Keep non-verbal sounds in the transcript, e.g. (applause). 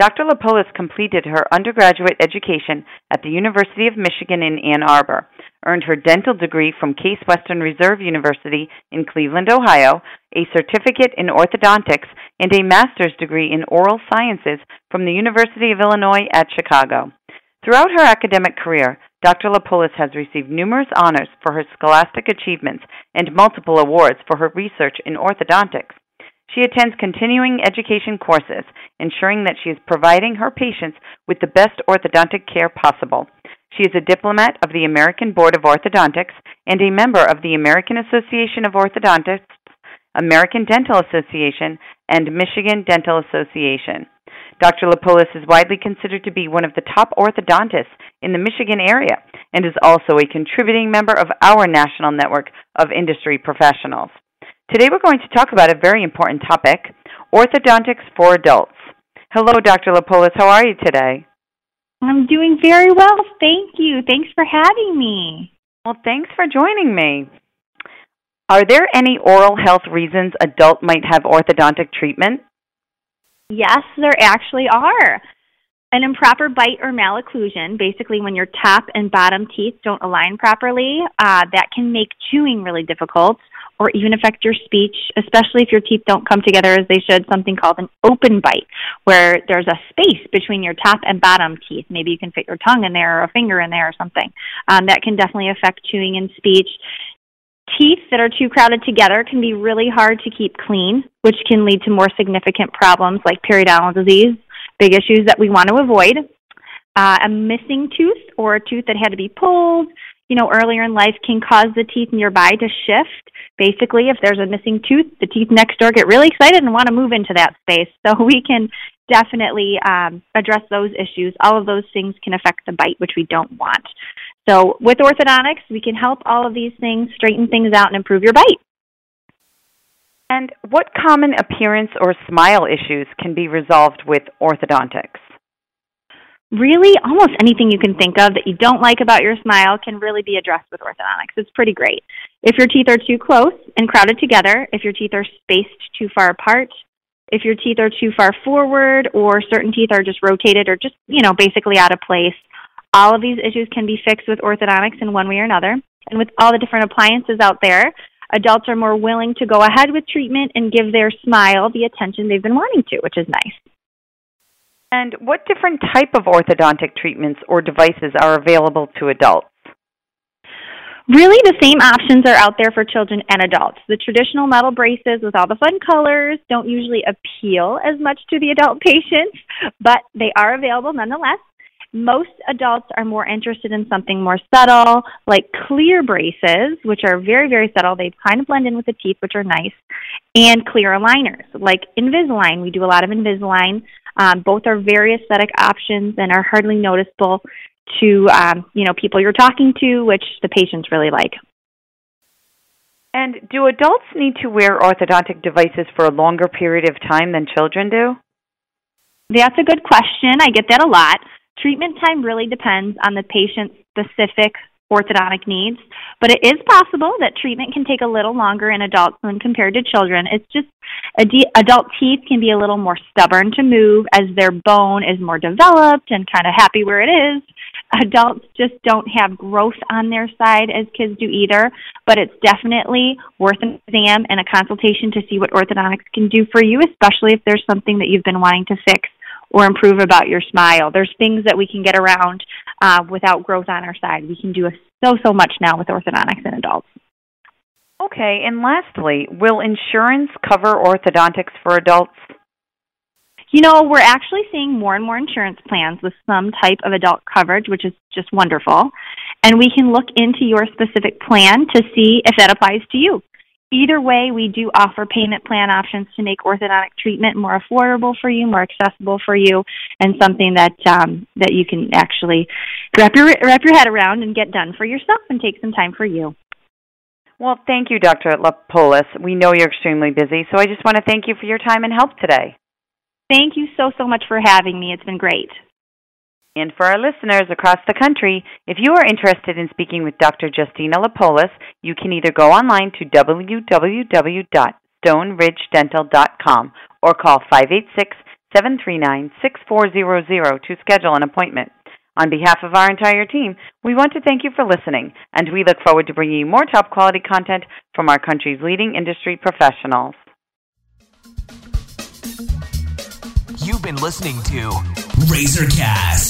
Dr. Lapolis completed her undergraduate education at the University of Michigan in Ann Arbor, earned her dental degree from Case Western Reserve University in Cleveland, Ohio, a certificate in orthodontics, and a master's degree in oral sciences from the University of Illinois at Chicago. Throughout her academic career, Dr. Lapolis has received numerous honors for her scholastic achievements and multiple awards for her research in orthodontics. She attends continuing education courses, ensuring that she is providing her patients with the best orthodontic care possible. She is a diplomat of the American Board of Orthodontics and a member of the American Association of Orthodontists, American Dental Association, and Michigan Dental Association. Dr. Lapolis is widely considered to be one of the top orthodontists in the Michigan area and is also a contributing member of our national network of industry professionals. Today we're going to talk about a very important topic orthodontics for adults. Hello, Dr. Lapolis. How are you today? I'm doing very well. Thank you. Thanks for having me. Well, thanks for joining me. Are there any oral health reasons adult might have orthodontic treatment? Yes, there actually are. An improper bite or malocclusion, basically when your top and bottom teeth don't align properly, uh, that can make chewing really difficult or even affect your speech, especially if your teeth don't come together as they should, something called an open bite, where there's a space between your top and bottom teeth. Maybe you can fit your tongue in there or a finger in there or something. Um, that can definitely affect chewing and speech. Teeth that are too crowded together can be really hard to keep clean, which can lead to more significant problems like periodontal disease, big issues that we want to avoid. Uh, a missing tooth or a tooth that had to be pulled, you know, earlier in life can cause the teeth nearby to shift basically, if there's a missing tooth, the teeth next door get really excited and want to move into that space. (laughs) So we can definitely um, address those issues. All of those things can affect the bite, which we don't want. So with orthodontics, we can help all of these things straighten things out and improve your bite. And what common appearance or smile issues can be resolved with orthodontics? Really almost anything you can think of that you don't like about your smile can really be addressed with orthodontics. It's pretty great. If your teeth are too close and crowded together, if your teeth are spaced too far apart, if your teeth are too far forward or certain teeth are just rotated or just, you know, basically out of place, all of these issues can be fixed with orthodontics in one way or another. And with all the different appliances out there, adults are more willing to go ahead with treatment and give their smile the attention they've been wanting to, which is nice. And what different type of orthodontic treatments or devices are available to adults? Really, the same options are out there for children and adults. The traditional metal braces with all the fun colors don't usually appeal as much to the adult (laughs) patients, but they are available nonetheless. Most adults are more interested in something more subtle, like clear braces, which are very, very subtle. They kind of blend in with the teeth, which are nice, and clear aligners, like Invisalign. We do a lot of Invisalign. Um, both are very aesthetic options and are hardly noticeable to um, you know people you're talking to, which the patients really like. And do adults need to wear orthodontic devices for a longer period of time than children do? That's a good question. I get that a lot. Treatment time really depends on the patient's specific orthodontic needs, but it is possible that treatment can take a little longer in adults when compared to children. It's just adult teeth can be a little more stubborn to move as their bone is more developed and kind of happy where it is. Adults just don't have growth on their side as kids do either, but it's definitely worth an exam and a consultation to see what orthodontics can do for you, especially if there's something that you've been wanting to fix or improve about your smile. There's things that we can get around uh, without growth on our side. We can do so, so much now with orthodontics in adults. Okay, and lastly, will insurance cover orthodontics for adults? You know, we're actually seeing more and more insurance plans with some type of adult coverage, which is just wonderful. And we can look into your specific plan to see if that applies to you. Either way, we do offer payment plan options to make orthodontic treatment more affordable for you, more accessible for you, and something that um, that you can actually wrap your wrap your head around and get done for yourself and take some time for you. Well, thank you, Dr. Lapolis. We know you're extremely busy, so I just want to thank you for your time and help today. Thank you so, so much for having me. It's been great. And for our listeners across the country, if you are interested in speaking with Dr. Justina Lapolis, you can either go online to www.stoneridgedental.com or call 586 739 6400 to schedule an appointment. On behalf of our entire team, we want to thank you for listening, and we look forward to bringing you more top quality content from our country's leading industry professionals. You've been listening to Razorcast,